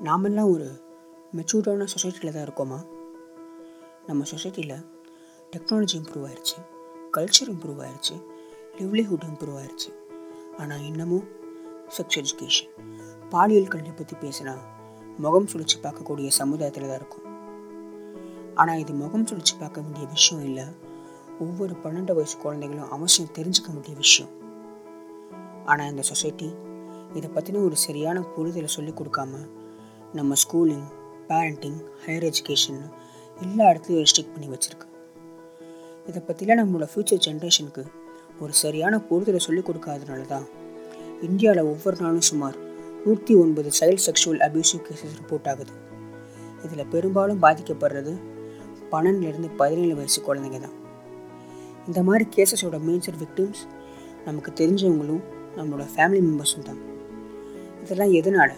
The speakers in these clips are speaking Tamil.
நாமெல்லாம் ஒரு மெச்சூர்டான சொசைட்டியில் தான் இருக்கோமா? நம்ம சொசைட்டியில் டெக்னாலஜி இம்ப்ரூவ் ஆயிடுச்சு கல்ச்சர் இம்ப்ரூவ் ஆயிடுச்சு லிவ்லிஹுட் இம்ப்ரூவ் ஆயிடுச்சு ஆனால் இன்னமும் செக்ஸ் எஜுகேஷன் பாலியல் கல்வி பற்றி பேசினா முகம் சுழிச்சு பார்க்கக்கூடிய சமுதாயத்தில் தான் இருக்கும். ஆனால் இது முகம் சுழிச்சு பார்க்க வேண்டிய விஷயம் இல்லை ஒவ்வொரு பன்னெண்டு வயசு குழந்தைகளும் அவசியம் தெரிஞ்சுக்க வேண்டிய விஷயம். ஆனால் இந்த சொசைட்டி இதை பற்றின ஒரு சரியான புரிதலை சொல்லிக் கொடுக்காம நம்ம ஸ்கூலிங் பேரண்டிங் ஹையர் எஜுகேஷன் எல்லா இடத்துலையும் ரெஸ்ட்ரிக்ட் பண்ணி வச்சுருக்கு. இதை பற்றிலாம் நம்மளோட ஃப்யூச்சர் ஜென்ரேஷனுக்கு ஒரு சரியான பொறுத்தலை சொல்லிக் கொடுக்காதனால தான் இந்தியாவில் ஒவ்வொரு நாளும் சுமார் நூற்றி ஒன்பது child sexual abusive cases report ஆகுது. இதில் பெரும்பாலும் பாதிக்கப்படுறது பன்னெண்டுலேருந்து பதினேழு வயசு குழந்தைங்க தான். இந்த மாதிரி கேசஸோட மேஜர் விக்டிம்ஸ் நமக்கு தெரிஞ்சவங்களும் நம்மளோட ஃபேமிலி மெம்பர்ஸும் தான். இதெல்லாம் எதனால்?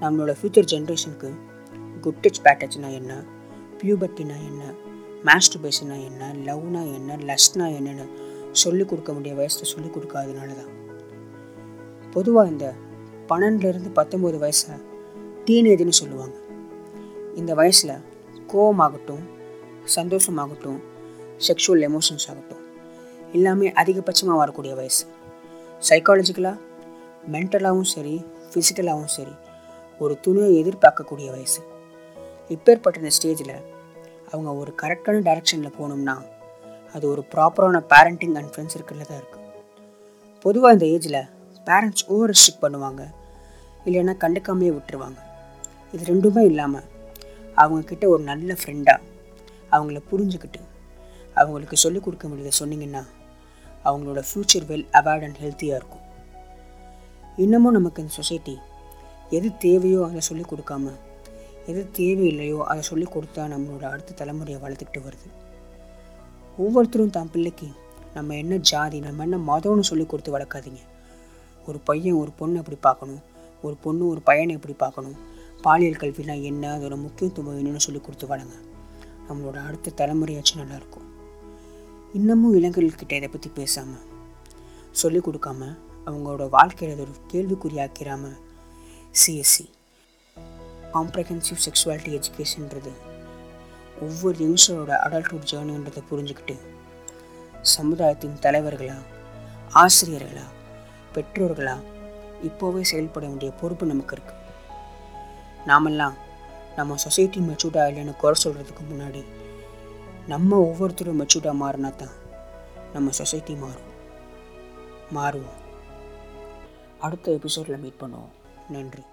நம்மளோட ஃப்யூச்சர் ஜென்ரேஷனுக்கு குட் டச் பேட் என்ன? பியூபர்ட்டினா என்ன? மாஸ்டர்பேஷனா என்ன? லவ்னா என்ன? லஸ்ட்னா என்னென்னு சொல்லிக் கொடுக்க வேண்டிய வயசில் சொல்லிக் கொடுக்காதனால தான். பொதுவாக இந்த பன்னெண்டுலேருந்து பத்தொம்போது வயசை டீனேஜ்னு சொல்லுவாங்க. இந்த வயசில் கோவமாகட்டும் சந்தோஷமாகட்டும் செக்ஷுவல் எமோஷன்ஸ் ஆகட்டும் எல்லாமே அதிகபட்சமாக வரக்கூடிய வயசு. சைக்காலஜிக்கலாக மென்டலாகவும் சரி ஃபிசிக்கலாகவும் சரி ஒரு துணியை எதிர்பார்க்கக்கூடிய வயசு. இப்பேற்பட்ட இந்த ஸ்டேஜில் அவங்க ஒரு கரெக்டான டைரக்ஷனில் போகணும்னா அது ஒரு ப்ராப்பரான பேரண்டிங் அண்ட் ஃப்ரெண்ட்ஸ் இருக்கிறதுல தான் இருக்குது பொதுவாக இந்த ஏஜில் பேரண்ட்ஸ் ஓவர் ரெஸ்ட்ரிக்ட் பண்ணுவாங்க. இல்லைன்னா கண்டுக்காமையே விட்டுருவாங்க. இது ரெண்டுமே இல்லாமல் அவங்கக்கிட்ட ஒரு நல்ல ஃப்ரெண்டாக அவங்கள புரிஞ்சுக்கிட்டு அவங்களுக்கு சொல்லிக் கொடுக்க முடியல சொன்னீங்கன்னா அவங்களோட ஃப்யூச்சர் வெல் அவார்ட் அண்ட் ஹெல்த்தியாக இருக்கும். இன்னமும் நமக்கு இந்த சொசைட்டி எது தேவையோ அதை சொல்லிக் கொடுக்காம எது தேவையில்லையோ அதை சொல்லிக் கொடுத்தா நம்மளோட அடுத்த தலைமுறையை வளர்த்துக்கிட்டு வருது. ஒவ்வொருத்தரும் தான் பிள்ளைக்கு நம்ம என்ன ஜாதி நம்ம என்ன மதம்னு சொல்லி கொடுத்து வளர்க்காதீங்க. ஒரு பையன் ஒரு பொண்ணு எப்படி பார்க்கணும்? ஒரு பொண்ணு ஒரு பையனை எப்படி பார்க்கணும்? பாலியல் கல்வினா என்ன? அதோட முக்கியத்துவம் என்னன்னு சொல்லி கொடுத்து வளங்க நம்மளோட அடுத்த தலைமுறையாச்சும் நல்லாயிருக்கும் இன்னமும் இளைஞர்கள்கிட்ட இதை பற்றி பேசாமல் சொல்லிக் கொடுக்காம அவங்களோட வாழ்க்கையில் ஒரு கேள்விக்குறியாக்கிறாம சிஎஸ்சி காம்ப்ரஹென்சிவ் செக்ஸுவாலிட்டி எஜுகேஷன்றது ஒவ்வொரு யங்ஸ்டரோட அடல்ட்ஹுட் ஜேர்னின்றதை புரிஞ்சுக்கிட்டு சமுதாயத்தின் தலைவர்களா ஆசிரியர்களா பெற்றோர்களா இப்போவே செயல்பட வேண்டிய பொறுப்பு நமக்கு இருக்குது நாமெல்லாம் நம்ம சொசைட்டி மெச்சூர்டாக இல்லைன்னு குறை சொல்கிறதுக்கு முன்னாடி நம்ம ஒவ்வொருத்தரும் மெச்சூர்டாக மாறினா தான் நம்ம சொசைட்டி மாறும். மாறுவோம். அடுத்த எபிசோடில் மீட் பண்ணுவோம். நன்றி.